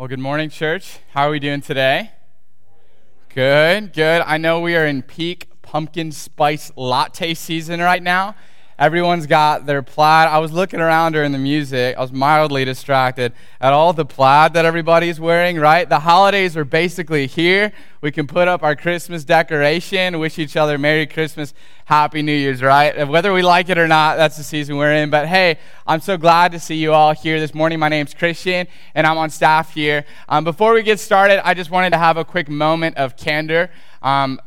Well, good morning, church. How are we doing today? Good, good. I know we are in peak pumpkin spice latte season right now. Everyone's got their plaid. I was looking around during the music. I was mildly distracted at all the plaid that everybody's wearing, right? The holidays are basically here. We can put up our Christmas decoration, wish each other Merry Christmas, Happy New Year's, right? Whether we like it or not, that's the season we're in. But hey, I'm so glad to see you all here this morning. My name's Christian, and I'm on staff here. Um, before we get started, I just wanted to have a quick moment of candor. Um,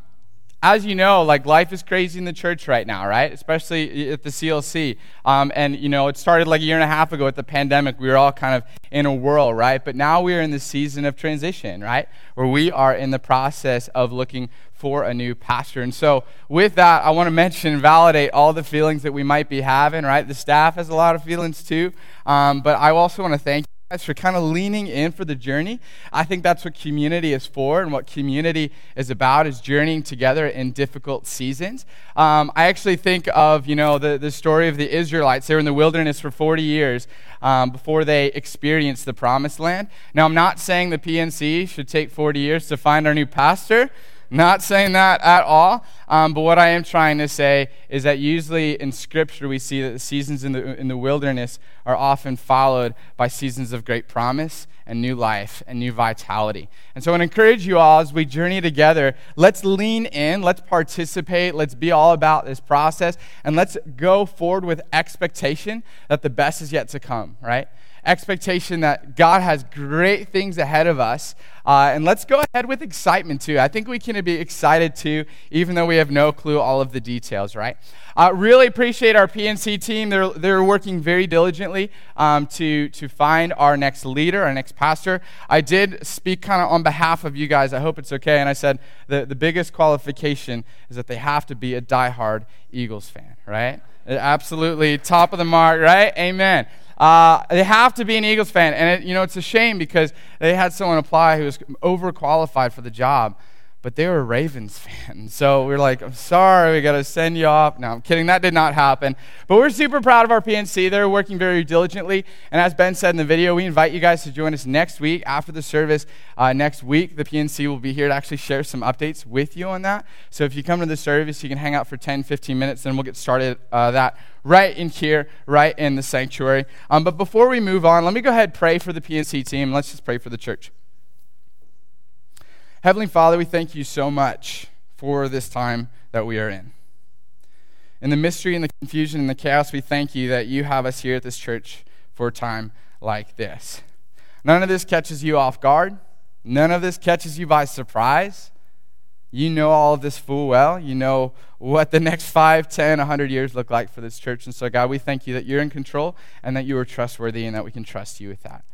as you know, like life is crazy in the church right now, right? Especially at the CLC. Um, and, you know, it started like a year and a half ago with the pandemic. We were all kind of in a whirl, right? But now we are in the season of transition, right? Where we are in the process of looking for a new pastor. And so, with that, I want to mention and validate all the feelings that we might be having, right? The staff has a lot of feelings too. Um, but I also want to thank for kind of leaning in for the journey. I think that's what community is for, and what community is about is journeying together in difficult seasons. Um, I actually think of you know the, the story of the Israelites. They were in the wilderness for 40 years um, before they experienced the promised land. Now, I'm not saying the PNC should take 40 years to find our new pastor. Not saying that at all. Um, but what I am trying to say is that usually in Scripture we see that the seasons in the, in the wilderness are often followed by seasons of great promise and new life and new vitality. And so I want to encourage you all as we journey together, let's lean in, let's participate, let's be all about this process, and let's go forward with expectation that the best is yet to come, right? expectation that God has great things ahead of us. Uh, and let's go ahead with excitement too. I think we can be excited too, even though we have no clue all of the details, right? Uh, really appreciate our PNC team. They're, they're working very diligently um, to, to find our next leader, our next pastor. I did speak kind of on behalf of you guys. I hope it's okay. And I said the, the biggest qualification is that they have to be a diehard Eagles fan, right? Absolutely top of the mark, right? Amen. Uh, they have to be an Eagles fan. And, it, you know, it's a shame because they had someone apply who was overqualified for the job, but they were Ravens fans. So we are like, I'm sorry, we got to send you off. No, I'm kidding. That did not happen. But we're super proud of our PNC. They're working very diligently. And as Ben said in the video, we invite you guys to join us next week after the service. Uh, next week, the PNC will be here to actually share some updates with you on that. So if you come to the service, you can hang out for 10, 15 minutes, and we'll get started uh, that right in here, right in the sanctuary. Um, but before we move on, let me go ahead and pray for the PNC team. Let's just pray for the church. Heavenly Father, we thank you so much for this time that we are in. In the mystery and the confusion and the chaos, we thank you that you have us here at this church for a time like this. None of this catches you off guard. None of this catches you by surprise. You know all of this full well. You know what the next 5, 10, 100 years look like for this church. And so, God, we thank you that you're in control and that you are trustworthy and that we can trust you with that.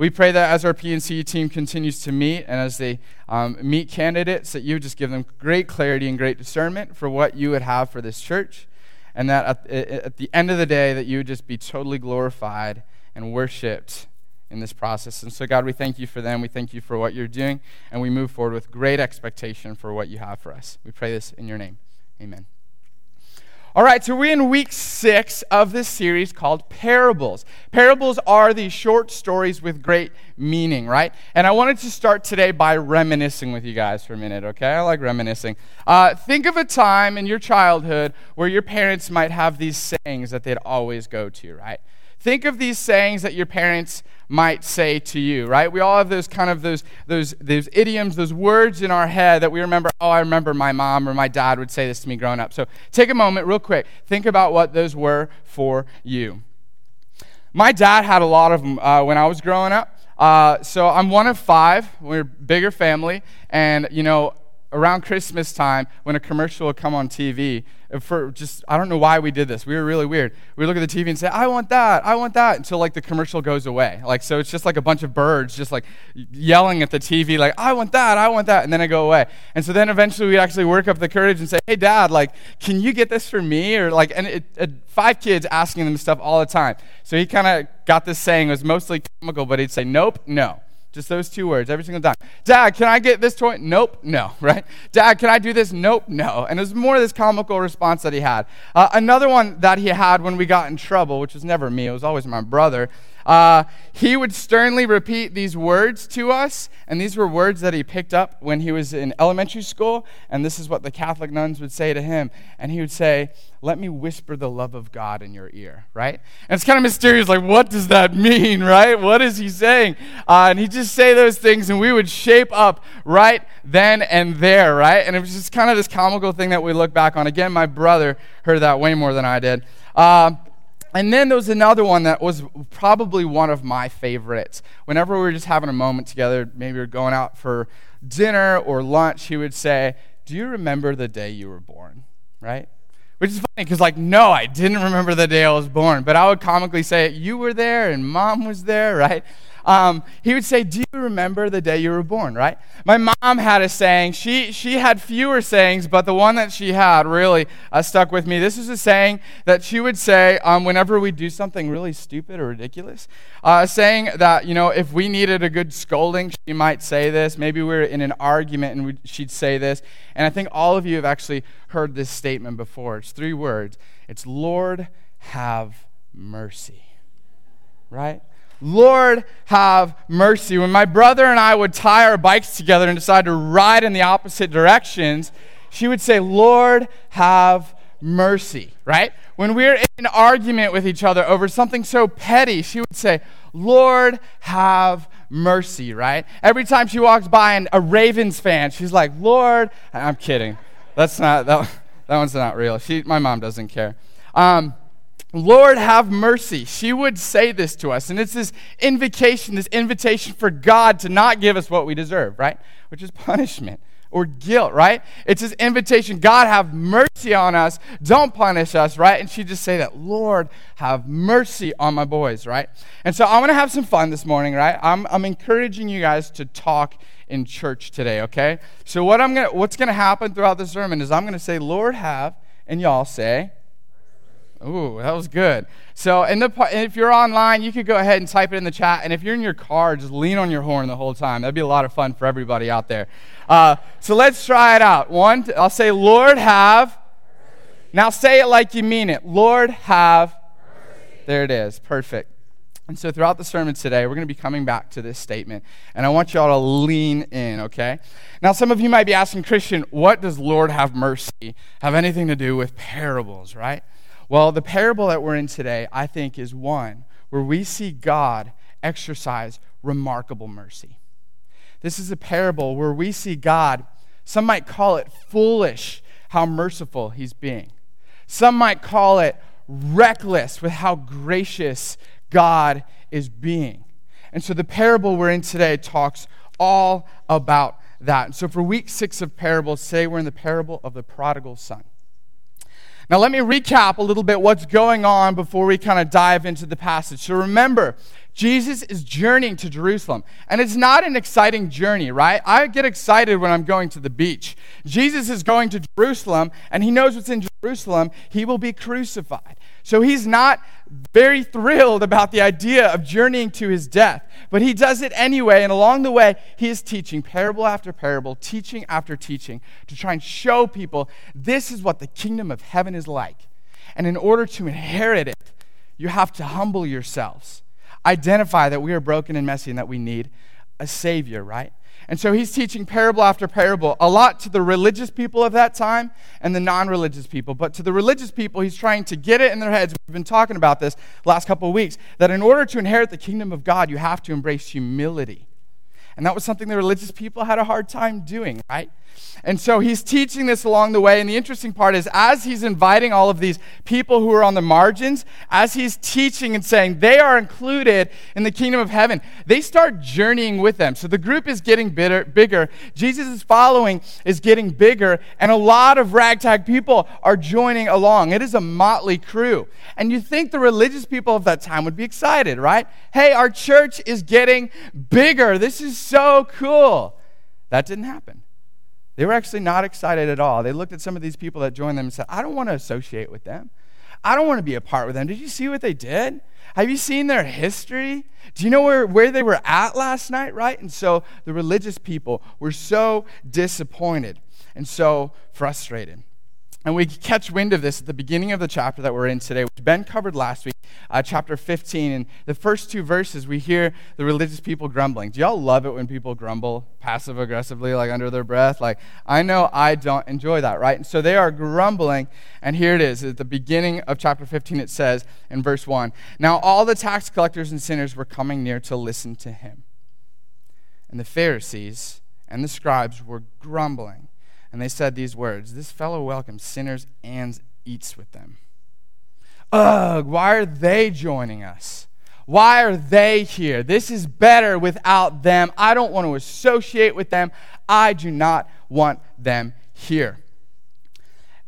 We pray that as our PNC team continues to meet and as they um, meet candidates, that you just give them great clarity and great discernment for what you would have for this church. And that at, at the end of the day, that you would just be totally glorified and worshiped in this process. And so, God, we thank you for them. We thank you for what you're doing. And we move forward with great expectation for what you have for us. We pray this in your name. Amen. All right, so we're in week six of this series called Parables. Parables are these short stories with great meaning, right? And I wanted to start today by reminiscing with you guys for a minute, okay? I like reminiscing. Uh, think of a time in your childhood where your parents might have these sayings that they'd always go to, right? Think of these sayings that your parents might say to you, right? We all have those kind of those those those idioms, those words in our head that we remember, oh, I remember my mom or my dad would say this to me growing up. So take a moment real quick. Think about what those were for you. My dad had a lot of them uh, when I was growing up. Uh, so I'm one of five. We're a bigger family, and you know, around Christmas time when a commercial would come on TV, uh, for just, I don't know why we did this. We were really weird. We look at the TV and say, I want that, I want that, until like the commercial goes away. Like, so it's just like a bunch of birds just like yelling at the TV, like, I want that, I want that, and then I go away. And so then eventually we actually work up the courage and say, hey, dad, like, can you get this for me? Or like, and it, it, five kids asking them stuff all the time. So he kind of got this saying, it was mostly comical, but he'd say, nope, no. Just those two words every single time. Dad, can I get this toy? Nope, no, right? Dad, can I do this? Nope, no. And it was more of this comical response that he had. Uh, another one that he had when we got in trouble, which was never me, it was always my brother. Uh, he would sternly repeat these words to us, and these were words that he picked up when he was in elementary school, and this is what the Catholic nuns would say to him. And he would say, Let me whisper the love of God in your ear, right? And it's kind of mysterious, like, what does that mean, right? What is he saying? Uh, and he'd just say those things, and we would shape up right then and there, right? And it was just kind of this comical thing that we look back on. Again, my brother heard that way more than I did. Uh, and then there was another one that was probably one of my favorites. Whenever we were just having a moment together, maybe we are going out for dinner or lunch, he would say, Do you remember the day you were born? Right? Which is funny because, like, no, I didn't remember the day I was born, but I would comically say, You were there and mom was there, right? Um, he would say, Do you remember the day you were born, right? My mom had a saying. She, she had fewer sayings, but the one that she had really uh, stuck with me. This is a saying that she would say um, whenever we do something really stupid or ridiculous. Uh, saying that, you know, if we needed a good scolding, she might say this. Maybe we are in an argument and she'd say this. And I think all of you have actually heard this statement before. It's three words it's Lord, have mercy. Right? Lord, have mercy. When my brother and I would tie our bikes together and decide to ride in the opposite directions, she would say, Lord, have mercy, right? When we we're in an argument with each other over something so petty, she would say, Lord, have mercy, right? Every time she walks by and a Ravens fan, she's like, Lord, I'm kidding. That's not, that, that one's not real. She, my mom doesn't care. Um, Lord, have mercy. She would say this to us. And it's this invocation, this invitation for God to not give us what we deserve, right? Which is punishment or guilt, right? It's this invitation God, have mercy on us. Don't punish us, right? And she'd just say that, Lord, have mercy on my boys, right? And so I'm going to have some fun this morning, right? I'm, I'm encouraging you guys to talk in church today, okay? So what I'm gonna, what's going to happen throughout the sermon is I'm going to say, Lord, have, and y'all say, Ooh, that was good. So, in the, if you're online, you could go ahead and type it in the chat. And if you're in your car, just lean on your horn the whole time. That'd be a lot of fun for everybody out there. Uh, so, let's try it out. One, I'll say, Lord, have. Now, say it like you mean it. Lord, have. There it is. Perfect. And so, throughout the sermon today, we're going to be coming back to this statement. And I want you all to lean in, okay? Now, some of you might be asking, Christian, what does Lord have mercy have anything to do with parables, right? Well, the parable that we're in today, I think, is one where we see God exercise remarkable mercy. This is a parable where we see God, some might call it foolish, how merciful he's being. Some might call it reckless with how gracious God is being. And so the parable we're in today talks all about that. And so for week six of parables, say we're in the parable of the prodigal son. Now, let me recap a little bit what's going on before we kind of dive into the passage. So, remember, Jesus is journeying to Jerusalem. And it's not an exciting journey, right? I get excited when I'm going to the beach. Jesus is going to Jerusalem, and he knows what's in Jerusalem. He will be crucified. So he's not very thrilled about the idea of journeying to his death, but he does it anyway. And along the way, he is teaching parable after parable, teaching after teaching to try and show people this is what the kingdom of heaven is like. And in order to inherit it, you have to humble yourselves, identify that we are broken and messy and that we need a savior, right? And so he's teaching parable after parable, a lot to the religious people of that time and the non religious people. But to the religious people, he's trying to get it in their heads. We've been talking about this last couple of weeks that in order to inherit the kingdom of God, you have to embrace humility. And that was something the religious people had a hard time doing, right? And so he's teaching this along the way. And the interesting part is, as he's inviting all of these people who are on the margins, as he's teaching and saying they are included in the kingdom of heaven, they start journeying with them. So the group is getting bitter, bigger. Jesus' following is getting bigger. And a lot of ragtag people are joining along. It is a motley crew. And you think the religious people of that time would be excited, right? Hey, our church is getting bigger. This is so cool. That didn't happen. They were actually not excited at all. They looked at some of these people that joined them and said, I don't want to associate with them. I don't want to be a part with them. Did you see what they did? Have you seen their history? Do you know where, where they were at last night, right? And so the religious people were so disappointed and so frustrated. And we catch wind of this at the beginning of the chapter that we're in today, which Ben covered last week, uh, chapter 15. And the first two verses, we hear the religious people grumbling. Do y'all love it when people grumble passive aggressively, like under their breath? Like, I know I don't enjoy that, right? And so they are grumbling. And here it is. At the beginning of chapter 15, it says in verse 1 Now all the tax collectors and sinners were coming near to listen to him. And the Pharisees and the scribes were grumbling and they said these words This fellow welcomes sinners and eats with them. Ugh, why are they joining us? Why are they here? This is better without them. I don't want to associate with them. I do not want them here.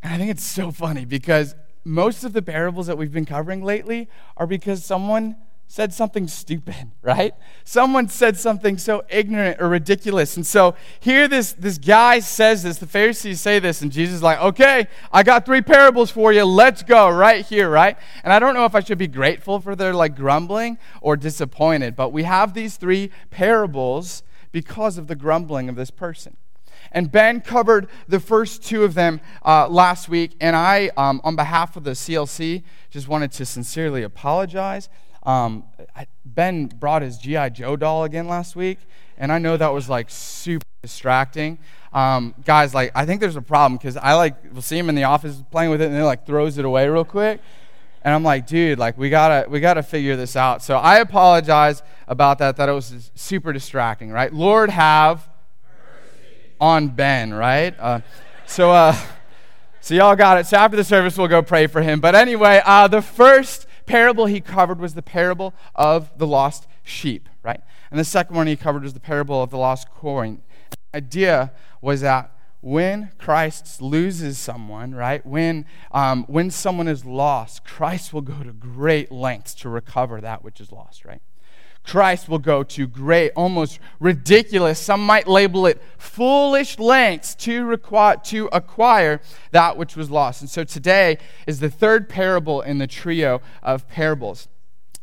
And I think it's so funny because most of the parables that we've been covering lately are because someone said something stupid, right? Someone said something so ignorant or ridiculous. And so here this, this guy says this, the Pharisees say this, and Jesus is like, okay, I got three parables for you. Let's go right here, right? And I don't know if I should be grateful for their like grumbling or disappointed, but we have these three parables because of the grumbling of this person. And Ben covered the first two of them uh, last week, and I, um, on behalf of the CLC, just wanted to sincerely apologize um, ben brought his G.I. Joe doll again last week, and I know that was like super distracting. Um, guys, like, I think there's a problem because I like will see him in the office playing with it, and he like throws it away real quick. And I'm like, dude, like we gotta we gotta figure this out. So I apologize about that. That it was super distracting, right? Lord, have on Ben, right? Uh, so uh, so y'all got it. So after the service, we'll go pray for him. But anyway, uh, the first parable he covered was the parable of the lost sheep, right? And the second one he covered was the parable of the lost coin. The idea was that when Christ loses someone, right? When, um, when someone is lost, Christ will go to great lengths to recover that which is lost, right? Christ will go to great, almost ridiculous, some might label it foolish lengths to, require, to acquire that which was lost. And so today is the third parable in the trio of parables.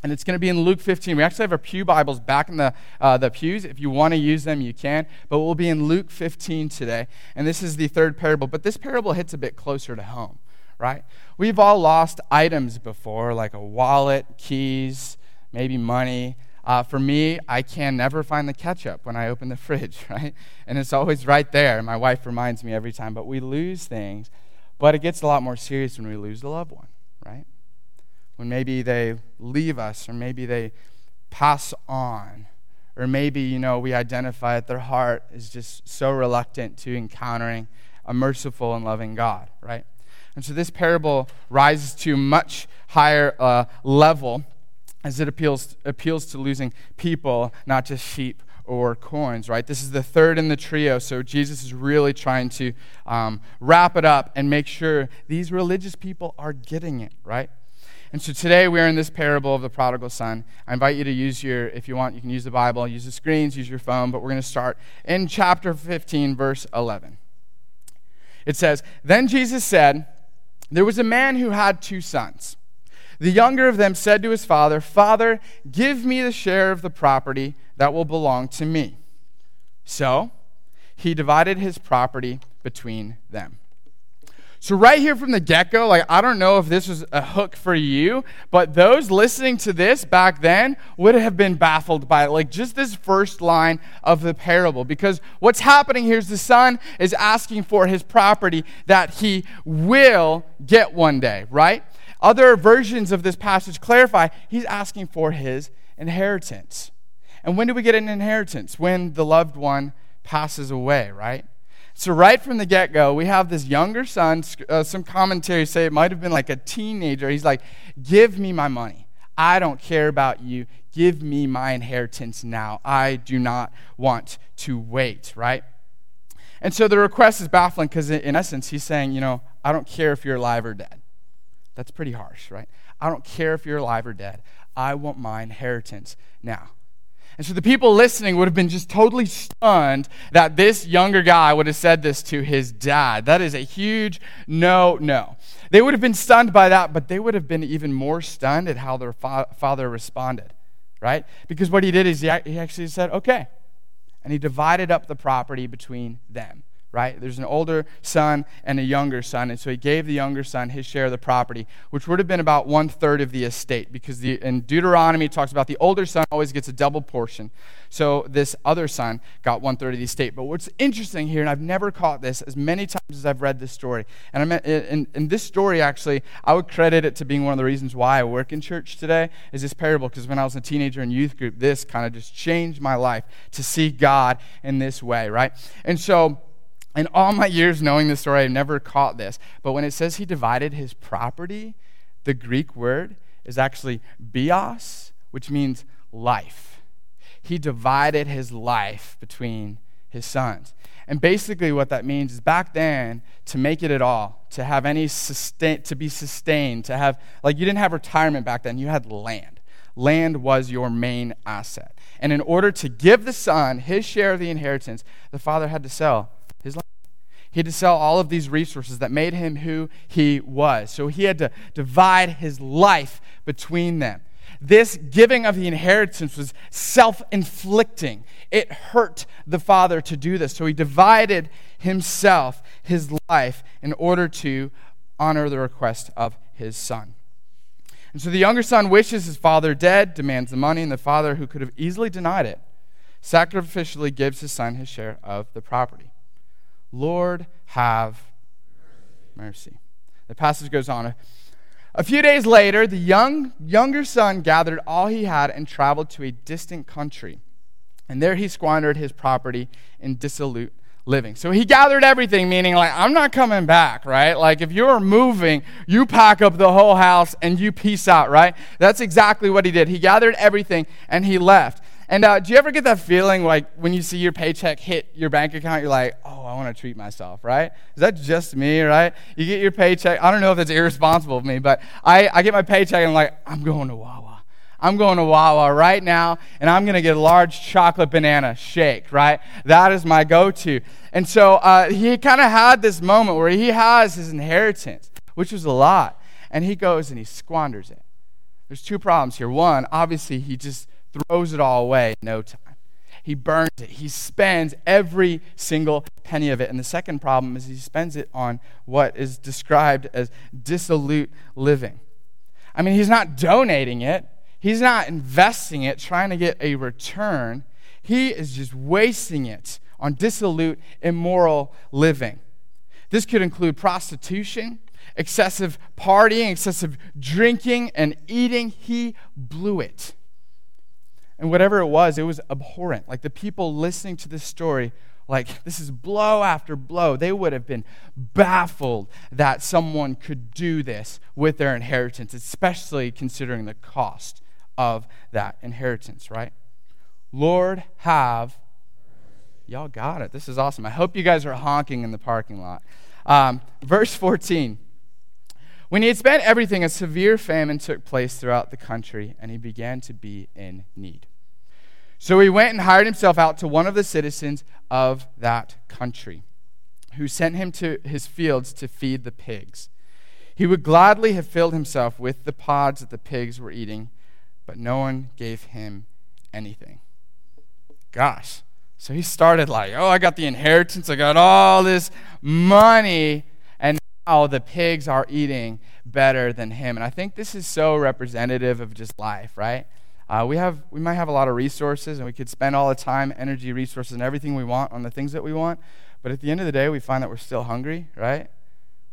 And it's going to be in Luke 15. We actually have our Pew Bibles back in the, uh, the pews. If you want to use them, you can. But we'll be in Luke 15 today. And this is the third parable. But this parable hits a bit closer to home, right? We've all lost items before, like a wallet, keys, maybe money. Uh, for me, I can never find the ketchup when I open the fridge, right? And it's always right there. My wife reminds me every time. But we lose things. But it gets a lot more serious when we lose a loved one, right? When maybe they leave us, or maybe they pass on, or maybe, you know, we identify that their heart is just so reluctant to encountering a merciful and loving God, right? And so this parable rises to much higher uh, level as it appeals, appeals to losing people, not just sheep or coins, right? This is the third in the trio, so Jesus is really trying to um, wrap it up and make sure these religious people are getting it, right? And so today we are in this parable of the prodigal son. I invite you to use your, if you want, you can use the Bible, use the screens, use your phone, but we're going to start in chapter 15, verse 11. It says, Then Jesus said, There was a man who had two sons. The younger of them said to his father, Father, give me the share of the property that will belong to me. So he divided his property between them. So, right here from the get go, like, I don't know if this was a hook for you, but those listening to this back then would have been baffled by it. Like, just this first line of the parable. Because what's happening here is the son is asking for his property that he will get one day, right? Other versions of this passage clarify he's asking for his inheritance. And when do we get an inheritance? When the loved one passes away, right? So, right from the get go, we have this younger son. Uh, some commentaries say it might have been like a teenager. He's like, Give me my money. I don't care about you. Give me my inheritance now. I do not want to wait, right? And so the request is baffling because, in essence, he's saying, You know, I don't care if you're alive or dead. That's pretty harsh, right? I don't care if you're alive or dead. I want my inheritance now. And so the people listening would have been just totally stunned that this younger guy would have said this to his dad. That is a huge no, no. They would have been stunned by that, but they would have been even more stunned at how their fa- father responded, right? Because what he did is he, he actually said, okay. And he divided up the property between them, right? There's an older son and a younger son. And so he gave the younger son his share of the property, which would have been about one third of the estate, because the, in Deuteronomy it talks about the older son always gets a double portion. So this other son got one third of the estate. But what's interesting here, and I've never caught this as many times as I've read this story, and I mean, in, in this story actually, I would credit it to being one of the reasons why I work in church today, is this parable, because when I was a teenager in youth group, this kind of just changed my life to see God in this way, right? And so, in all my years knowing this story, I've never caught this. But when it says he divided his property, the Greek word is actually bios, which means life. He divided his life between his sons. And basically, what that means is back then, to make it at all, to have any sustain, to be sustained, to have, like, you didn't have retirement back then, you had land. Land was your main asset. And in order to give the son his share of the inheritance, the father had to sell his life. He had to sell all of these resources that made him who he was. So he had to divide his life between them. This giving of the inheritance was self inflicting. It hurt the father to do this. So he divided himself, his life, in order to honor the request of his son. And so the younger son wishes his father dead, demands the money, and the father, who could have easily denied it, sacrificially gives his son his share of the property. Lord, have mercy. The passage goes on. A few days later, the young, younger son gathered all he had and traveled to a distant country. And there he squandered his property in dissolute living. So he gathered everything, meaning, like, I'm not coming back, right? Like, if you're moving, you pack up the whole house and you peace out, right? That's exactly what he did. He gathered everything and he left. And uh, do you ever get that feeling like when you see your paycheck hit your bank account, you're like, oh, I want to treat myself, right? Is that just me, right? You get your paycheck. I don't know if that's irresponsible of me, but I, I get my paycheck and I'm like, I'm going to Wawa. I'm going to Wawa right now and I'm going to get a large chocolate banana shake, right? That is my go to. And so uh, he kind of had this moment where he has his inheritance, which was a lot, and he goes and he squanders it. There's two problems here. One, obviously, he just throws it all away in no time. He burns it. He spends every single penny of it. And the second problem is he spends it on what is described as dissolute living. I mean, he's not donating it, he's not investing it, trying to get a return. He is just wasting it on dissolute, immoral living. This could include prostitution, excessive partying, excessive drinking, and eating. He blew it. And whatever it was, it was abhorrent. Like the people listening to this story, like this is blow after blow. They would have been baffled that someone could do this with their inheritance, especially considering the cost of that inheritance, right? Lord, have. Y'all got it. This is awesome. I hope you guys are honking in the parking lot. Um, verse 14. When he had spent everything, a severe famine took place throughout the country, and he began to be in need. So he went and hired himself out to one of the citizens of that country, who sent him to his fields to feed the pigs. He would gladly have filled himself with the pods that the pigs were eating, but no one gave him anything. Gosh. So he started like, oh, I got the inheritance, I got all this money, and now the pigs are eating better than him. And I think this is so representative of just life, right? Uh, we, have, we might have a lot of resources and we could spend all the time, energy, resources, and everything we want on the things that we want. But at the end of the day, we find that we're still hungry, right?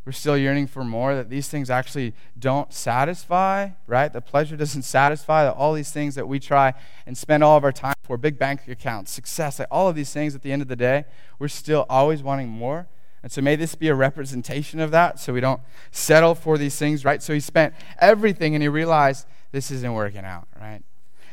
We're still yearning for more, that these things actually don't satisfy, right? The pleasure doesn't satisfy, that all these things that we try and spend all of our time for, big bank accounts, success, like all of these things at the end of the day, we're still always wanting more. And so may this be a representation of that so we don't settle for these things, right? So he spent everything and he realized this isn't working out, right?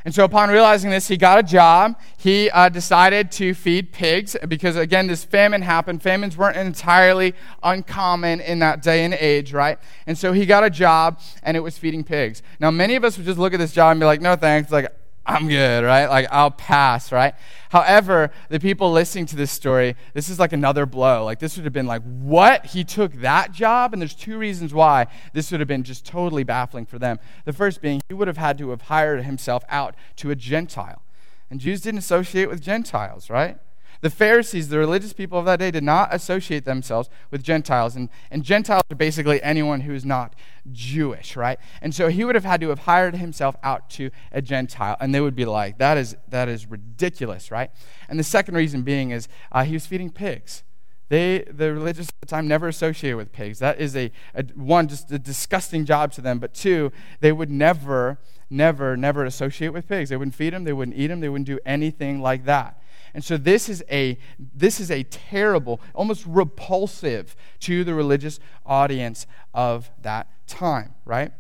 And so, upon realizing this, he got a job. He uh, decided to feed pigs because, again, this famine happened. Famines weren't entirely uncommon in that day and age, right? And so, he got a job and it was feeding pigs. Now, many of us would just look at this job and be like, no thanks. Like, I'm good, right? Like, I'll pass, right? However, the people listening to this story, this is like another blow. Like, this would have been like, what? He took that job? And there's two reasons why this would have been just totally baffling for them. The first being, he would have had to have hired himself out to a Gentile. And Jews didn't associate with Gentiles, right? The Pharisees, the religious people of that day, did not associate themselves with Gentiles. And, and Gentiles are basically anyone who is not Jewish, right? And so he would have had to have hired himself out to a Gentile. And they would be like, that is, that is ridiculous, right? And the second reason being is uh, he was feeding pigs. They, the religious at the time, never associated with pigs. That is a, a, one, just a disgusting job to them. But two, they would never, never, never associate with pigs. They wouldn't feed them. They wouldn't eat them. They wouldn't do anything like that. And so this is a this is a terrible, almost repulsive to the religious audience of that time, right?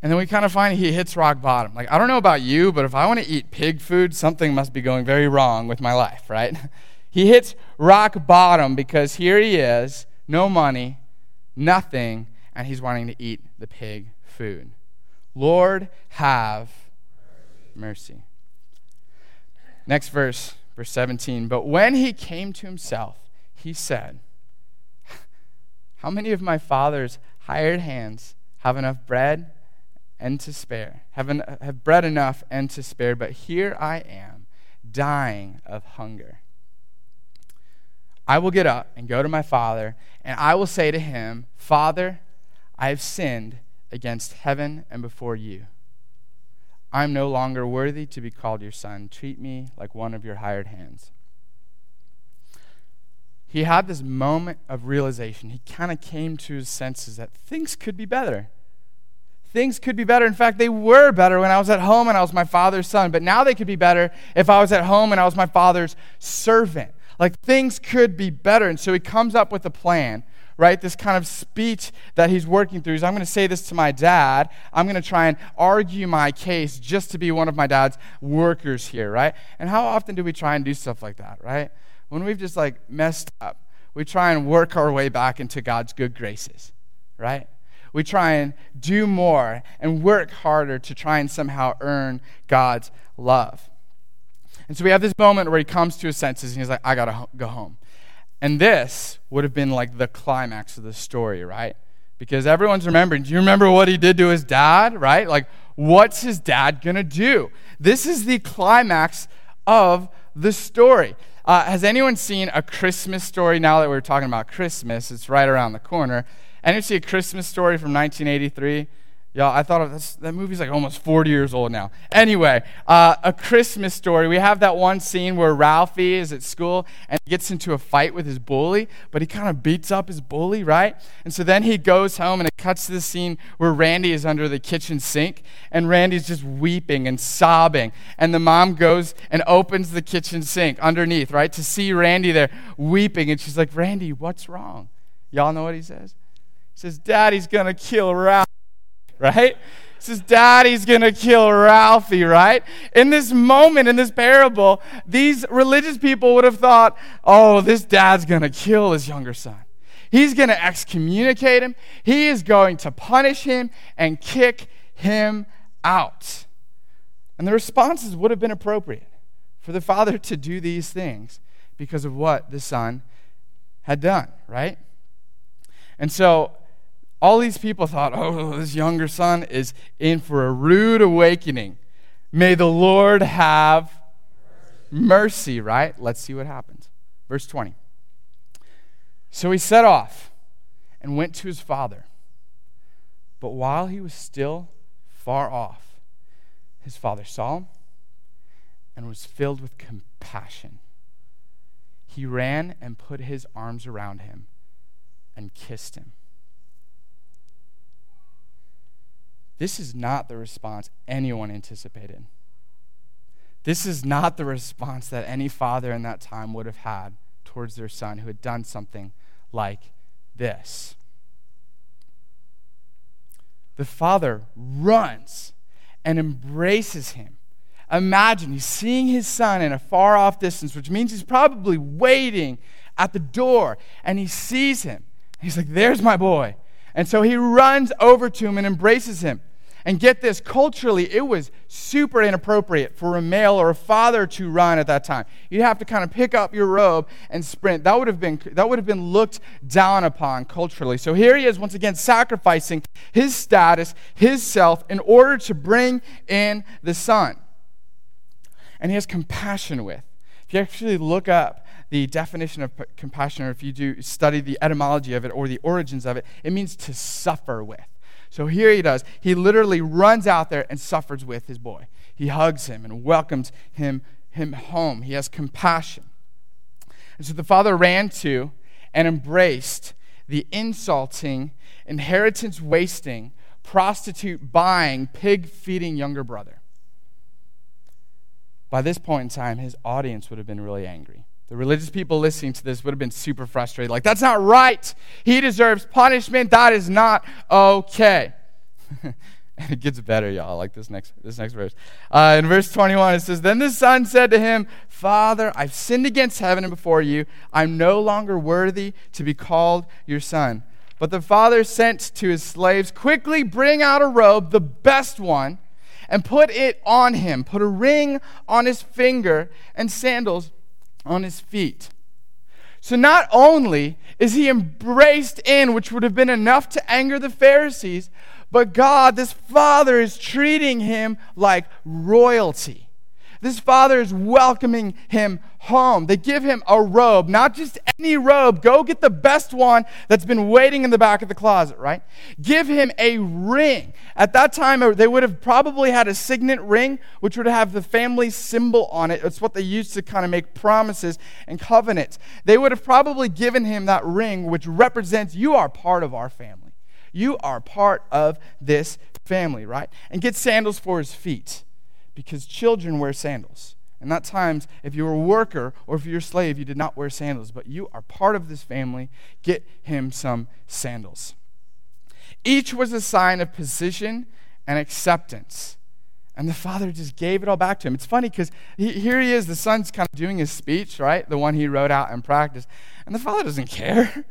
And then we kind of find he hits rock bottom. Like, I don't know about you, but if I want to eat pig food, something must be going very wrong with my life, right? He hits rock bottom because here he is, no money, nothing, and he's wanting to eat the pig food. Lord, have mercy. Next verse, verse 17. But when he came to himself, he said, How many of my father's hired hands have enough bread and to spare? Have, en- have bread enough and to spare, but here I am, dying of hunger. I will get up and go to my father, and I will say to him, Father, I have sinned against heaven and before you. I am no longer worthy to be called your son. Treat me like one of your hired hands. He had this moment of realization. He kind of came to his senses that things could be better. Things could be better. In fact, they were better when I was at home and I was my father's son. But now they could be better if I was at home and I was my father's servant. Like things could be better. And so he comes up with a plan, right? This kind of speech that he's working through. is I'm going to say this to my dad. I'm going to try and argue my case just to be one of my dad's workers here, right? And how often do we try and do stuff like that, right? When we've just like messed up, we try and work our way back into God's good graces, right? We try and do more and work harder to try and somehow earn God's love. And so we have this moment where he comes to his senses and he's like, I got to go home. And this would have been like the climax of the story, right? Because everyone's remembering. Do you remember what he did to his dad, right? Like, what's his dad going to do? This is the climax of the story. Uh, has anyone seen a Christmas story now that we're talking about Christmas? It's right around the corner. Anyone see a Christmas story from 1983? Y'all, I thought of that movie's like almost 40 years old now. Anyway, uh, a Christmas story. We have that one scene where Ralphie is at school and gets into a fight with his bully, but he kind of beats up his bully, right? And so then he goes home and it cuts to the scene where Randy is under the kitchen sink and Randy's just weeping and sobbing. And the mom goes and opens the kitchen sink underneath, right, to see Randy there weeping. And she's like, Randy, what's wrong? Y'all know what he says? He says, Daddy's going to kill Ralph right? says, Daddy's gonna kill Ralphie, right? In this moment, in this parable, these religious people would have thought, oh, this dad's gonna kill his younger son. He's gonna excommunicate him, he is going to punish him and kick him out. And the responses would have been appropriate for the father to do these things because of what the son had done, right? And so all these people thought, oh, this younger son is in for a rude awakening. May the Lord have mercy, right? Let's see what happens. Verse 20. So he set off and went to his father. But while he was still far off, his father saw him and was filled with compassion. He ran and put his arms around him and kissed him. This is not the response anyone anticipated. This is not the response that any father in that time would have had towards their son who had done something like this. The father runs and embraces him. Imagine he's seeing his son in a far off distance, which means he's probably waiting at the door, and he sees him. He's like, There's my boy. And so he runs over to him and embraces him. And get this, culturally, it was super inappropriate for a male or a father to run at that time. You'd have to kind of pick up your robe and sprint. That would have been, that would have been looked down upon culturally. So here he is, once again, sacrificing his status, his self, in order to bring in the son. And he has compassion with. If you actually look up the definition of compassion, or if you do study the etymology of it or the origins of it, it means to suffer with. So here he does. He literally runs out there and suffers with his boy. He hugs him and welcomes him, him home. He has compassion. And so the father ran to and embraced the insulting, inheritance wasting, prostitute buying, pig feeding younger brother. By this point in time, his audience would have been really angry. The religious people listening to this would have been super frustrated. Like, that's not right. He deserves punishment. That is not okay. and it gets better, y'all. Like this next, this next verse. Uh, in verse 21, it says, Then the son said to him, Father, I've sinned against heaven and before you. I'm no longer worthy to be called your son. But the father sent to his slaves, Quickly bring out a robe, the best one, and put it on him. Put a ring on his finger and sandals on his feet. So not only is he embraced in, which would have been enough to anger the Pharisees, but God, this father, is treating him like royalty. This father is welcoming him home. They give him a robe, not just any robe. Go get the best one that's been waiting in the back of the closet, right? Give him a ring. At that time, uh, they would have probably had a signet ring, which would have the family symbol on it. It's what they used to kind of make promises and covenants. They would have probably given him that ring, which represents you are part of our family. You are part of this family, right? And get sandals for his feet because children wear sandals. And that times, if you were a worker or if you're a slave, you did not wear sandals, but you are part of this family. Get him some sandals. Each was a sign of position and acceptance. And the father just gave it all back to him. It's funny because here he is, the son's kind of doing his speech, right? The one he wrote out and practiced. And the father doesn't care.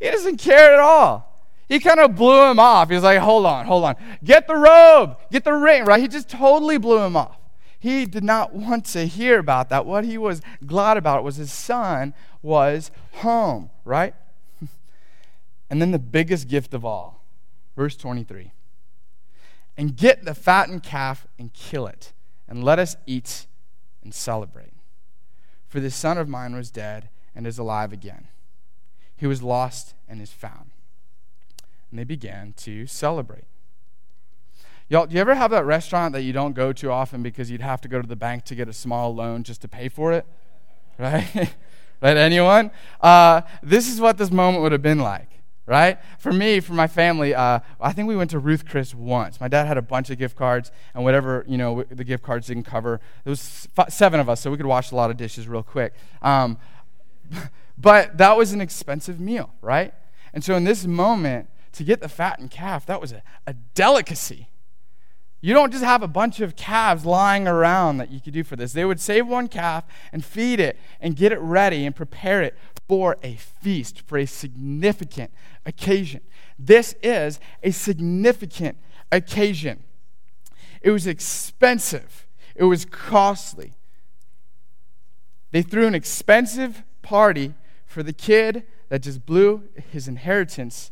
He doesn't care at all. He kind of blew him off. He's like, hold on, hold on. Get the robe, get the ring, right? He just totally blew him off. He did not want to hear about that. What he was glad about was his son was home, right? and then the biggest gift of all, verse 23. And get the fattened calf and kill it, and let us eat and celebrate. For this son of mine was dead and is alive again. He was lost and is found and they began to celebrate. Y'all, do you ever have that restaurant that you don't go to often because you'd have to go to the bank to get a small loan just to pay for it? Right? right, anyone? Uh, this is what this moment would have been like, right? For me, for my family, uh, I think we went to Ruth Chris once. My dad had a bunch of gift cards, and whatever, you know, the gift cards didn't cover. There was seven of us, so we could wash a lot of dishes real quick. Um, but that was an expensive meal, right? And so in this moment, to get the fattened calf, that was a, a delicacy. You don't just have a bunch of calves lying around that you could do for this. They would save one calf and feed it and get it ready and prepare it for a feast, for a significant occasion. This is a significant occasion. It was expensive, it was costly. They threw an expensive party for the kid that just blew his inheritance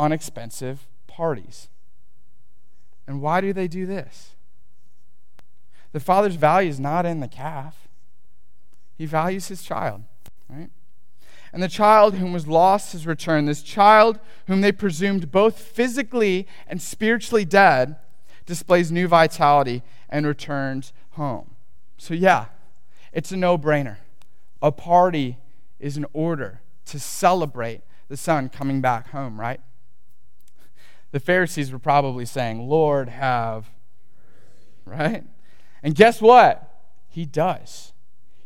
on expensive parties. And why do they do this? The father's value is not in the calf, he values his child, right? And the child whom was lost has returned. This child, whom they presumed both physically and spiritually dead, displays new vitality and returns home. So, yeah, it's a no brainer. A party is in order to celebrate the son coming back home, right? The Pharisees were probably saying, Lord, have. Right? And guess what? He does.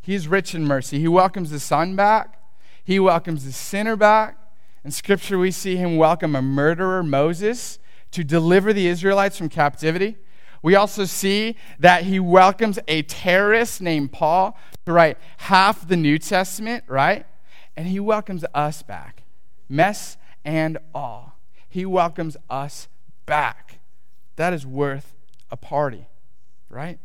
He's rich in mercy. He welcomes the son back, he welcomes the sinner back. In Scripture, we see him welcome a murderer, Moses, to deliver the Israelites from captivity. We also see that he welcomes a terrorist named Paul to write half the New Testament, right? And he welcomes us back, mess and all he welcomes us back. That is worth a party, right?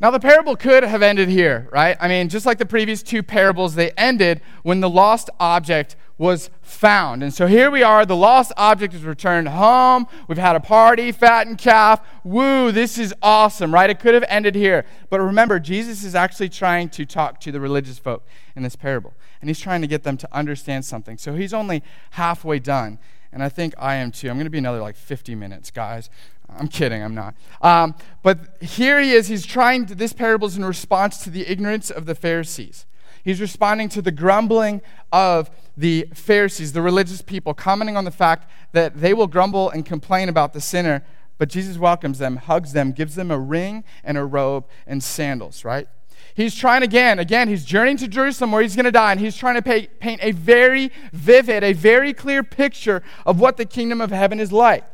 Now, the parable could have ended here, right? I mean, just like the previous two parables, they ended when the lost object was found. And so here we are. The lost object is returned home. We've had a party, fattened calf. Woo, this is awesome, right? It could have ended here. But remember, Jesus is actually trying to talk to the religious folk in this parable. And he's trying to get them to understand something. So he's only halfway done. And I think I am too. I'm going to be another like 50 minutes, guys. I'm kidding, I'm not. Um, but here he is. He's trying to, this parable is in response to the ignorance of the Pharisees. He's responding to the grumbling of the Pharisees, the religious people, commenting on the fact that they will grumble and complain about the sinner, but Jesus welcomes them, hugs them, gives them a ring and a robe and sandals, right? He's trying again, again, he's journeying to Jerusalem where he's going to die, and he's trying to pay, paint a very vivid, a very clear picture of what the kingdom of heaven is like.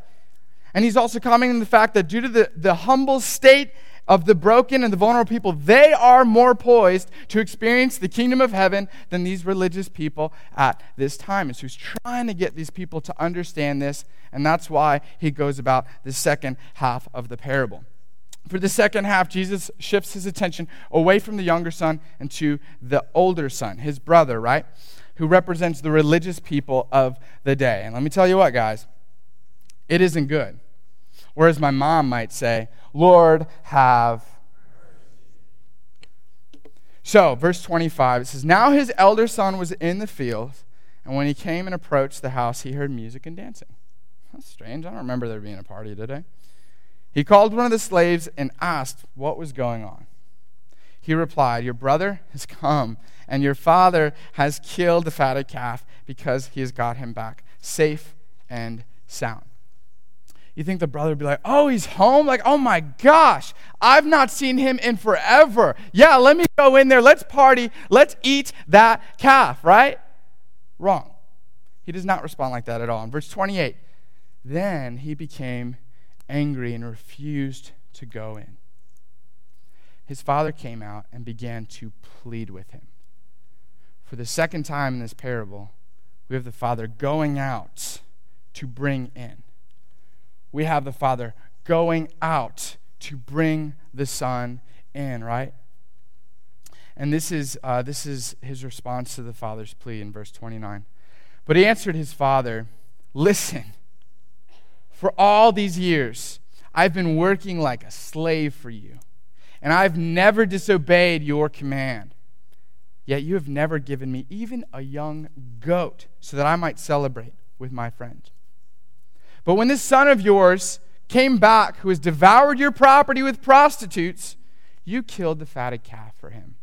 And he's also commenting on the fact that due to the, the humble state of the broken and the vulnerable people, they are more poised to experience the kingdom of heaven than these religious people at this time. And so he's trying to get these people to understand this, and that's why he goes about the second half of the parable. For the second half, Jesus shifts his attention away from the younger son and to the older son, his brother, right? Who represents the religious people of the day. And let me tell you what, guys, it isn't good. Whereas my mom might say, Lord, have. So, verse 25, it says, Now his elder son was in the field, and when he came and approached the house, he heard music and dancing. That's strange. I don't remember there being a party today. He called one of the slaves and asked what was going on. He replied, Your brother has come, and your father has killed the fatted calf because he has got him back safe and sound you think the brother would be like, oh, he's home? Like, oh my gosh, I've not seen him in forever. Yeah, let me go in there. Let's party. Let's eat that calf, right? Wrong. He does not respond like that at all. In verse 28, then he became angry and refused to go in. His father came out and began to plead with him. For the second time in this parable, we have the father going out to bring in we have the Father going out to bring the Son in, right? And this is, uh, this is his response to the Father's plea in verse 29. But he answered his Father, Listen, for all these years, I've been working like a slave for you, and I've never disobeyed your command. Yet you have never given me even a young goat so that I might celebrate with my friends. But when this son of yours came back, who has devoured your property with prostitutes, you killed the fatted calf for him.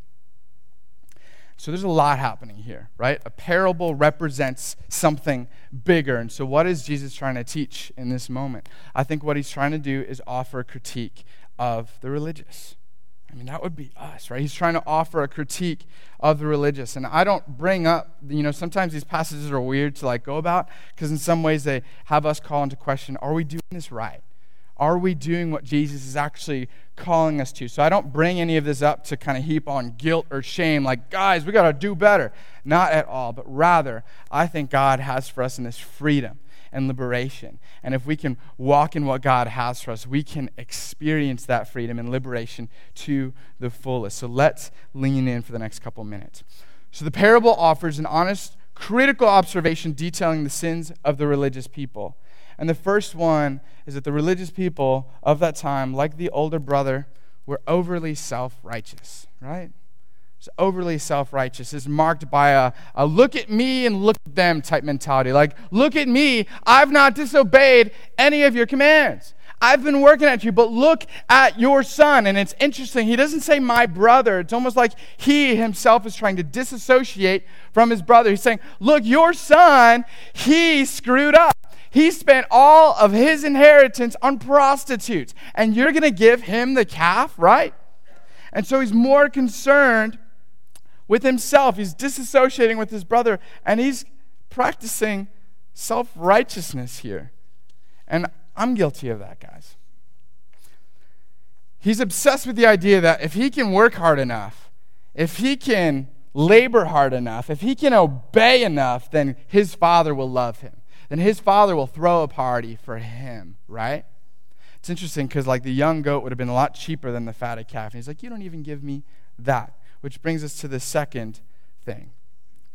So there's a lot happening here, right? A parable represents something bigger. And so, what is Jesus trying to teach in this moment? I think what he's trying to do is offer a critique of the religious. I mean, that would be us, right? He's trying to offer a critique of the religious. And I don't bring up, you know, sometimes these passages are weird to like go about because in some ways they have us call into question are we doing this right? Are we doing what Jesus is actually calling us to? So I don't bring any of this up to kind of heap on guilt or shame, like, guys, we got to do better. Not at all, but rather, I think God has for us in this freedom and liberation. And if we can walk in what God has for us, we can experience that freedom and liberation to the fullest. So let's lean in for the next couple minutes. So the parable offers an honest, critical observation detailing the sins of the religious people. And the first one is that the religious people of that time, like the older brother, were overly self righteous, right? is overly self righteous, is marked by a, a look at me and look at them type mentality. Like, look at me, I've not disobeyed any of your commands. I've been working at you, but look at your son. And it's interesting, he doesn't say my brother. It's almost like he himself is trying to disassociate from his brother. He's saying, Look, your son, he screwed up. He spent all of his inheritance on prostitutes, and you're going to give him the calf, right? And so he's more concerned with himself. He's disassociating with his brother, and he's practicing self righteousness here. And I'm guilty of that, guys. He's obsessed with the idea that if he can work hard enough, if he can labor hard enough, if he can obey enough, then his father will love him. Then his father will throw a party for him, right? It's interesting because, like, the young goat would have been a lot cheaper than the fatted calf. And he's like, You don't even give me that which brings us to the second thing.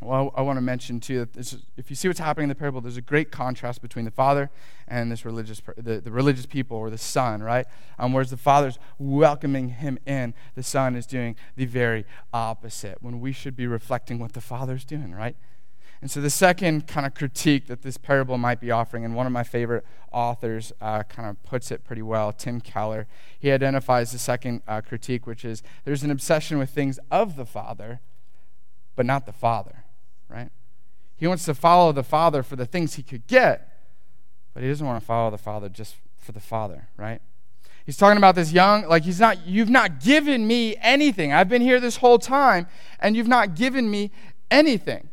Well, I want to mention too that this is, if you see what's happening in the parable, there's a great contrast between the father and this religious, the, the religious people or the son, right? Um, whereas the father's welcoming him in, the son is doing the very opposite. When we should be reflecting what the father's doing, right? And so the second kind of critique that this parable might be offering, and one of my favorite authors uh, kind of puts it pretty well, Tim Keller, he identifies the second uh, critique, which is there's an obsession with things of the father, but not the father right? He wants to follow the Father for the things he could get, but he doesn't want to follow the Father just for the Father, right? He's talking about this young, like he's not, you've not given me anything. I've been here this whole time, and you've not given me anything.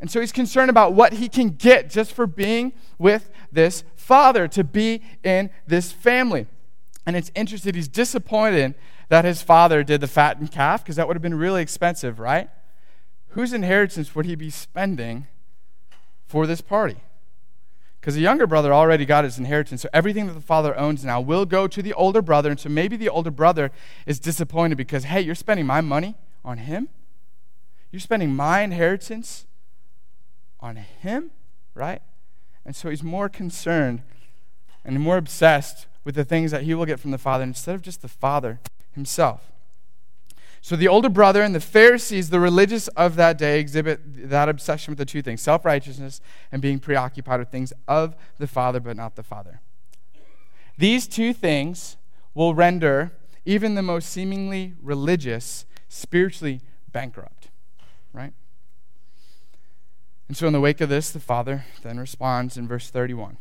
And so he's concerned about what he can get just for being with this father, to be in this family. And it's interesting, he's disappointed that his father did the fattened calf, because that would have been really expensive, right? whose inheritance would he be spending for this party? Because the younger brother already got his inheritance, so everything that the father owns now will go to the older brother. And so maybe the older brother is disappointed because, hey, you're spending my money on him? You're spending my inheritance on him, right? And so he's more concerned and more obsessed with the things that he will get from the father instead of just the father himself. So the older brother and the Pharisees, the religious of that day, exhibit that obsession with the two things self righteousness and being preoccupied with things of the Father, but not the Father. These two things will render even the most seemingly religious spiritually bankrupt, right? And so, in the wake of this, the father then responds in verse 31.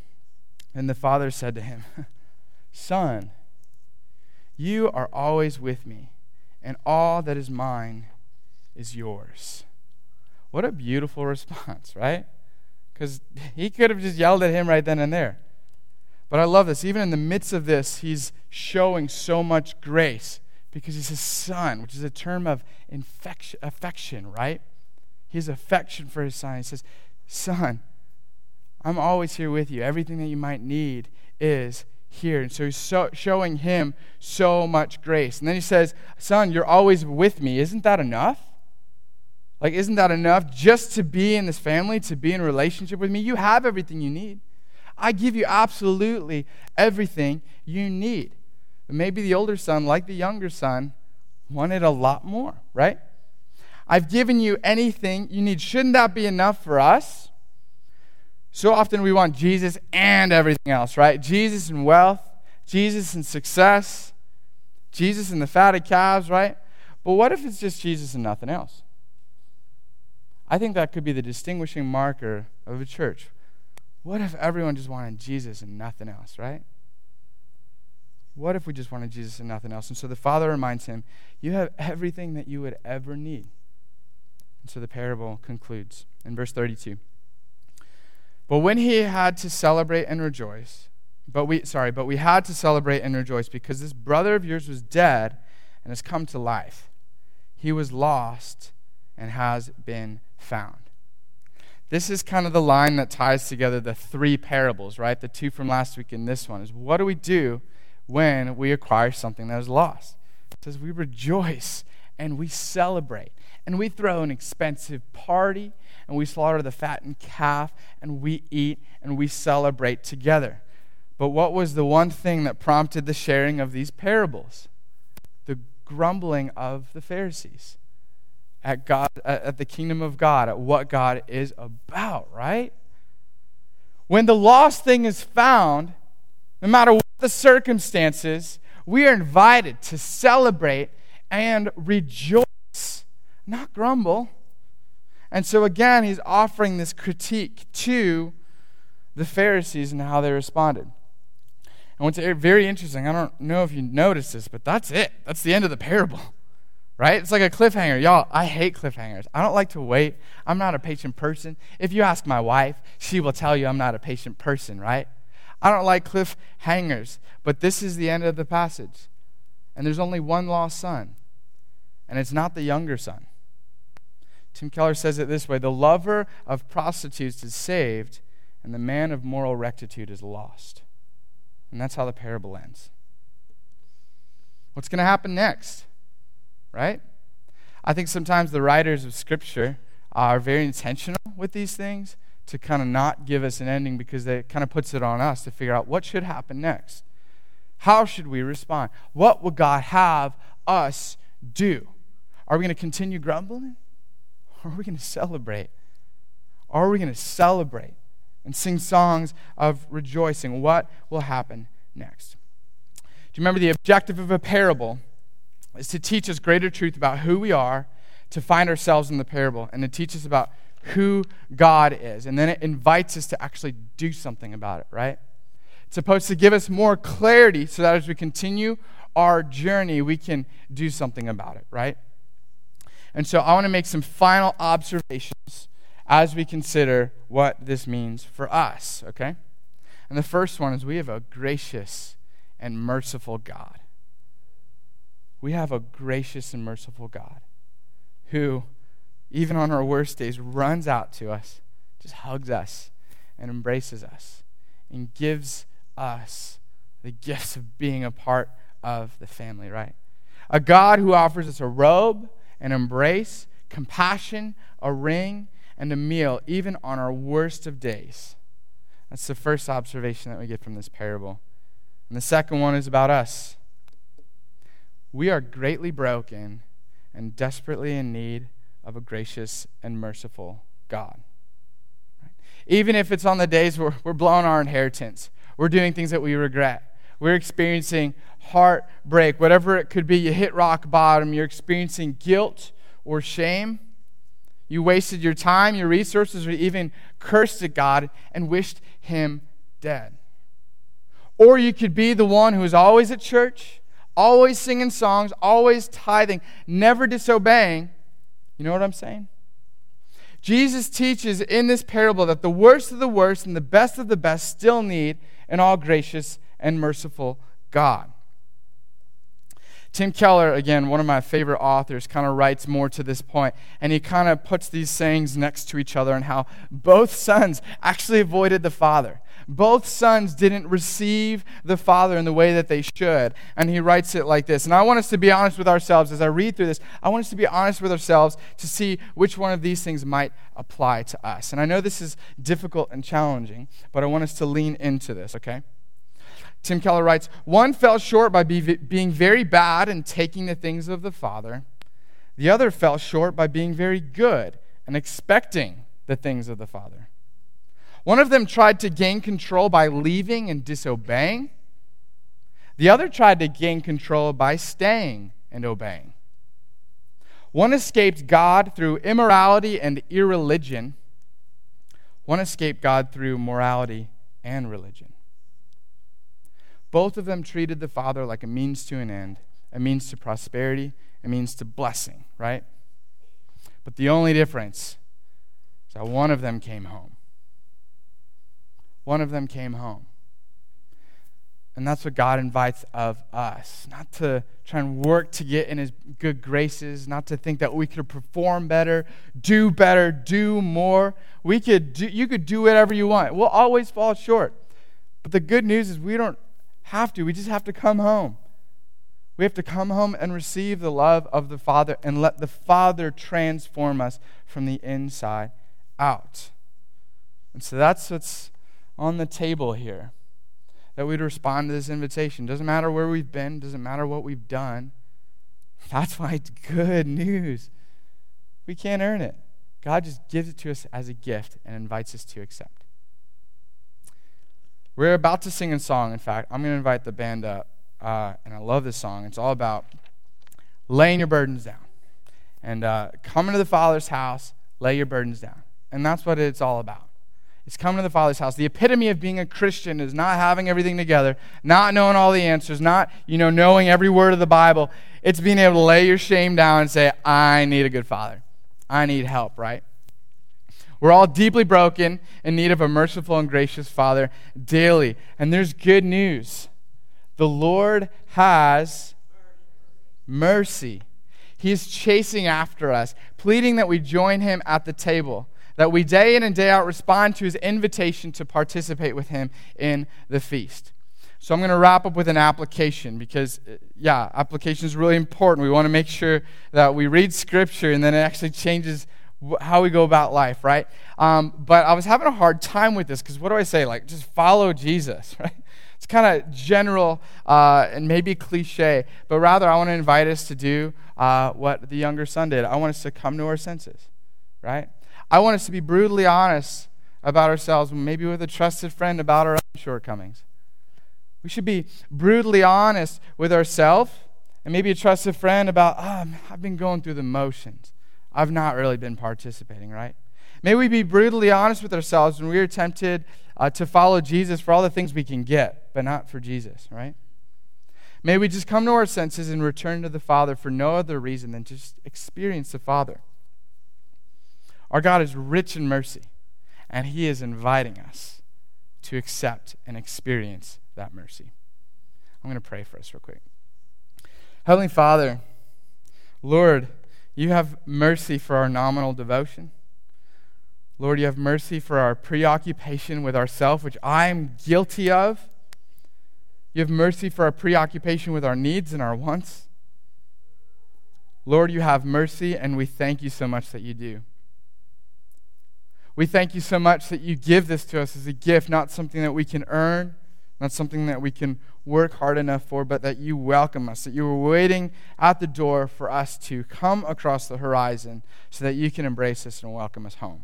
And the father said to him, Son, you are always with me and all that is mine is yours. What a beautiful response, right? Because he could have just yelled at him right then and there. But I love this. Even in the midst of this, he's showing so much grace because he's his son, which is a term of affection, right? Has affection for his son. He says, Son, I'm always here with you. Everything that you might need is here. And so he's so, showing him so much grace. And then he says, Son, you're always with me. Isn't that enough? Like, isn't that enough just to be in this family, to be in a relationship with me? You have everything you need. I give you absolutely everything you need. But maybe the older son, like the younger son, wanted a lot more, right? I've given you anything you need. Shouldn't that be enough for us? So often we want Jesus and everything else, right? Jesus and wealth, Jesus and success, Jesus and the fatted calves, right? But what if it's just Jesus and nothing else? I think that could be the distinguishing marker of a church. What if everyone just wanted Jesus and nothing else, right? What if we just wanted Jesus and nothing else? And so the Father reminds him, You have everything that you would ever need. So the parable concludes in verse 32. But when he had to celebrate and rejoice, but we sorry, but we had to celebrate and rejoice because this brother of yours was dead and has come to life. He was lost and has been found. This is kind of the line that ties together the three parables, right? The two from last week and this one is what do we do when we acquire something that is lost? It says we rejoice and we celebrate and we throw an expensive party and we slaughter the fattened calf and we eat and we celebrate together. But what was the one thing that prompted the sharing of these parables? The grumbling of the Pharisees at God at the kingdom of God, at what God is about, right? When the lost thing is found, no matter what the circumstances, we are invited to celebrate and rejoice, not grumble. And so, again, he's offering this critique to the Pharisees and how they responded. And what's very interesting, I don't know if you noticed this, but that's it. That's the end of the parable, right? It's like a cliffhanger. Y'all, I hate cliffhangers. I don't like to wait. I'm not a patient person. If you ask my wife, she will tell you I'm not a patient person, right? I don't like cliffhangers, but this is the end of the passage. And there's only one lost son, and it's not the younger son. Tim Keller says it this way The lover of prostitutes is saved, and the man of moral rectitude is lost. And that's how the parable ends. What's going to happen next? Right? I think sometimes the writers of Scripture are very intentional with these things to kind of not give us an ending because it kind of puts it on us to figure out what should happen next. How should we respond? What would God have us do? Are we going to continue grumbling? Or are we going to celebrate? Are we going to celebrate and sing songs of rejoicing? What will happen next? Do you remember the objective of a parable is to teach us greater truth about who we are, to find ourselves in the parable, and to teach us about who God is. And then it invites us to actually do something about it, right? It's supposed to give us more clarity so that as we continue our journey, we can do something about it, right? And so I want to make some final observations as we consider what this means for us, okay? And the first one is we have a gracious and merciful God. We have a gracious and merciful God who, even on our worst days, runs out to us, just hugs us, and embraces us, and gives us the gifts of being a part of the family, right? A God who offers us a robe, an embrace, compassion, a ring, and a meal, even on our worst of days. That's the first observation that we get from this parable. And the second one is about us. We are greatly broken and desperately in need of a gracious and merciful God. Even if it's on the days where we're blowing our inheritance, we're doing things that we regret, we're experiencing heartbreak, whatever it could be, you hit rock bottom, you're experiencing guilt or shame. You wasted your time, your resources, or even cursed at God and wished Him dead. Or you could be the one who is always at church, always singing songs, always tithing, never disobeying. You know what I'm saying? Jesus teaches in this parable that the worst of the worst and the best of the best still need an all gracious and merciful God. Tim Keller, again, one of my favorite authors, kind of writes more to this point, and he kind of puts these sayings next to each other and how both sons actually avoided the father. Both sons didn't receive the father in the way that they should. And he writes it like this. And I want us to be honest with ourselves as I read through this. I want us to be honest with ourselves to see which one of these things might apply to us. And I know this is difficult and challenging, but I want us to lean into this, okay? Tim Keller writes One fell short by be, being very bad and taking the things of the Father. The other fell short by being very good and expecting the things of the Father. One of them tried to gain control by leaving and disobeying. The other tried to gain control by staying and obeying. One escaped God through immorality and irreligion. One escaped God through morality and religion. Both of them treated the Father like a means to an end, a means to prosperity, a means to blessing, right? But the only difference is that one of them came home. One of them came home. And that's what God invites of us. Not to try and work to get in his good graces, not to think that we could perform better, do better, do more. We could do, you could do whatever you want. We'll always fall short. But the good news is we don't have to. We just have to come home. We have to come home and receive the love of the Father and let the Father transform us from the inside out. And so that's what's on the table here. That we'd respond to this invitation. Doesn't matter where we've been, doesn't matter what we've done. That's why it's good news. We can't earn it. God just gives it to us as a gift and invites us to accept. We're about to sing a song. In fact, I'm going to invite the band up. Uh, and I love this song. It's all about laying your burdens down and uh, coming to the Father's house, lay your burdens down. And that's what it's all about. It's coming to the Father's house. The epitome of being a Christian is not having everything together, not knowing all the answers, not, you know, knowing every word of the Bible. It's being able to lay your shame down and say, I need a good father. I need help, right? We're all deeply broken in need of a merciful and gracious Father daily. And there's good news. The Lord has mercy. He is chasing after us, pleading that we join him at the table, that we day in and day out respond to his invitation to participate with him in the feast. So I'm going to wrap up with an application because, uh, yeah, application is really important. We want to make sure that we read Scripture and then it actually changes how we go about life, right? Um, but I was having a hard time with this because what do I say? Like, just follow Jesus, right? It's kind of general uh, and maybe cliche, but rather I want to invite us to do uh, what the younger son did. I want us to come to our senses, right? I want us to be brutally honest about ourselves, maybe with a trusted friend about our own shortcomings. We should be brutally honest with ourselves and maybe a trusted friend about, oh, I've been going through the motions. I've not really been participating, right? May we be brutally honest with ourselves when we are tempted uh, to follow Jesus for all the things we can get, but not for Jesus, right? May we just come to our senses and return to the Father for no other reason than just experience the Father. Our God is rich in mercy, and He is inviting us to accept and experience that mercy. I'm going to pray for us real quick. Heavenly Father, Lord, you have mercy for our nominal devotion. Lord, you have mercy for our preoccupation with ourself, which I am guilty of. You have mercy for our preoccupation with our needs and our wants. Lord, you have mercy, and we thank you so much that you do. We thank you so much that you give this to us as a gift, not something that we can earn, not something that we can work hard enough for, but that you welcome us, that you were waiting at the door for us to come across the horizon so that you can embrace us and welcome us home.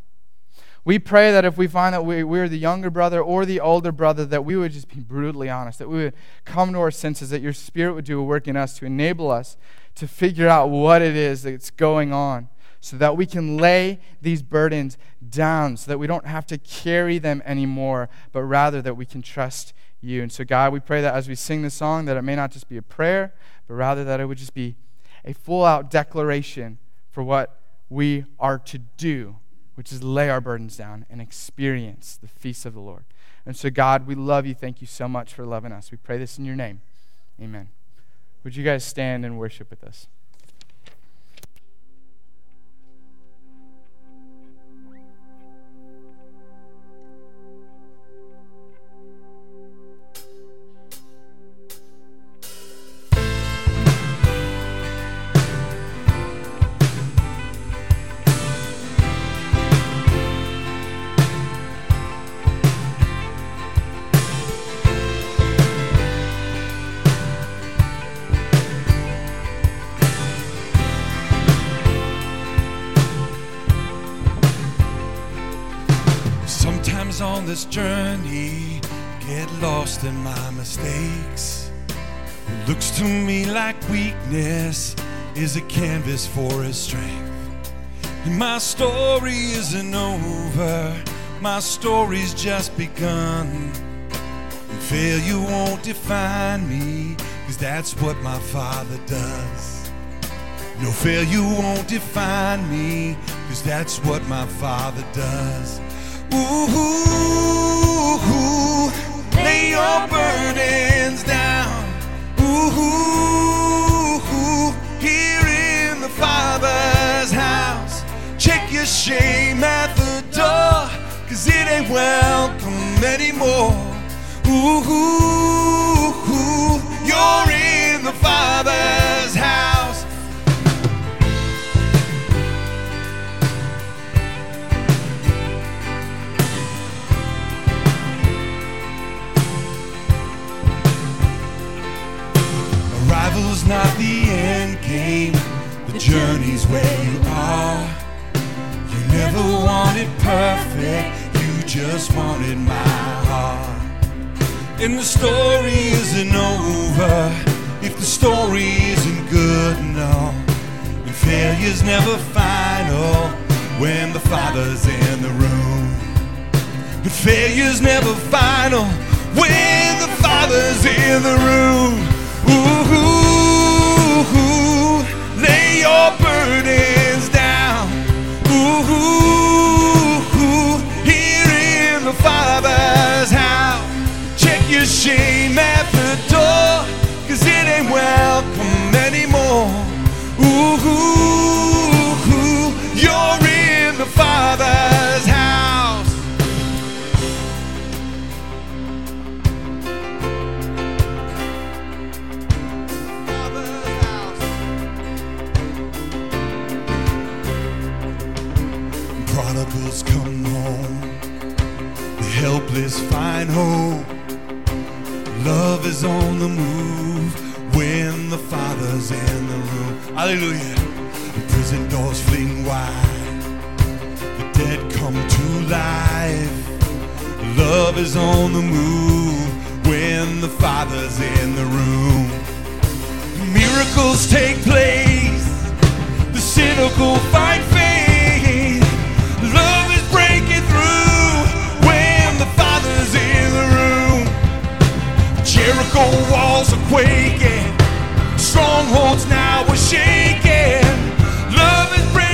We pray that if we find that we, we're the younger brother or the older brother, that we would just be brutally honest, that we would come to our senses, that your spirit would do a work in us to enable us to figure out what it is that's going on so that we can lay these burdens down, so that we don't have to carry them anymore, but rather that we can trust you. And so, God, we pray that as we sing this song, that it may not just be a prayer, but rather that it would just be a full out declaration for what we are to do, which is lay our burdens down and experience the feast of the Lord. And so, God, we love you. Thank you so much for loving us. We pray this in your name. Amen. Would you guys stand and worship with us? On this journey get lost in my mistakes. It looks to me like weakness is a canvas for his strength. And my story isn't over, my story's just begun. And failure won't define me, cause that's what my father does. No failure won't define me, cause that's what my father does. Ooh, lay your burdens down. Ooh, here in the Father's house. Check your shame at the door, cause it ain't welcome anymore. Ooh, you're in the Father's house. Journey's where you are. You never wanted perfect, you just wanted my heart. And the story isn't over if the story isn't good, no. And failure's never final when the Father's in the room. But failure's never final when the Father's in the room. Ooh, lay your burdens Is on the move when the Father's in the room. Hallelujah. The prison doors fling wide, the dead come to life. Love is on the move when the Father's in the room. Miracles take place, the cynical find faith. Jericho walls are quaking, strongholds now are shaking. Love is breaking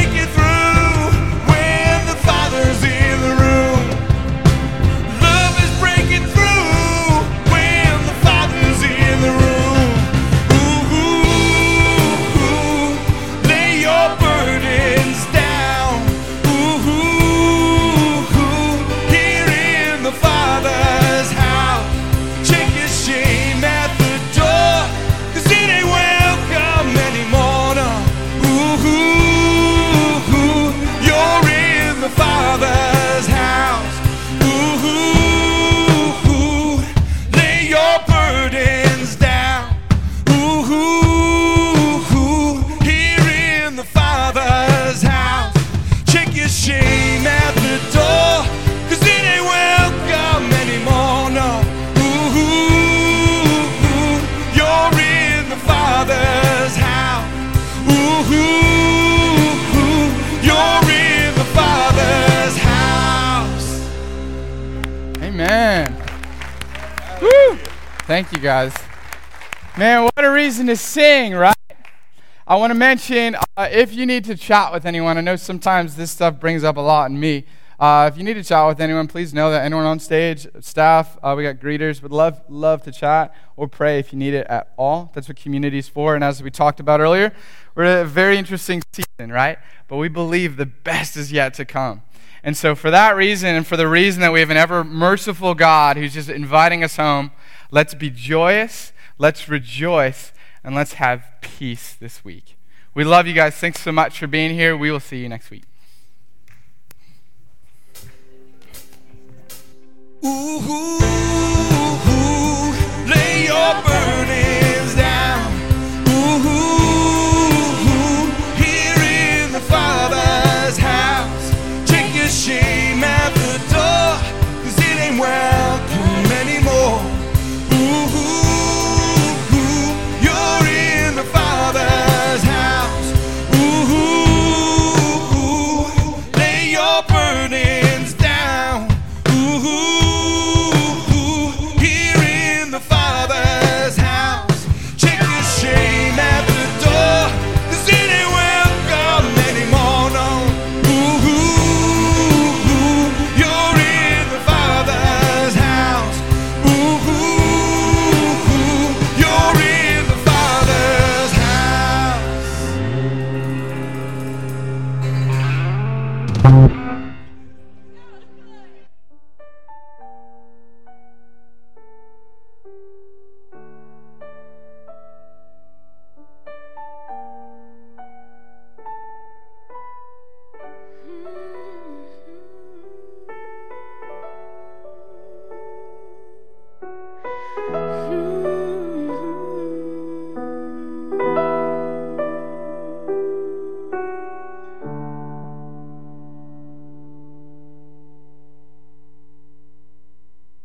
mention uh, if you need to chat with anyone, I know sometimes this stuff brings up a lot in me. Uh, if you need to chat with anyone, please know that anyone on stage, staff, uh, we got greeters, would love love to chat or pray if you need it at all. That's what community is for. And as we talked about earlier, we're at a very interesting season, right? But we believe the best is yet to come. And so, for that reason, and for the reason that we have an ever merciful God who's just inviting us home, let's be joyous, let's rejoice, and let's have peace this week. We love you guys. Thanks so much for being here. We will see you next week. Ooh,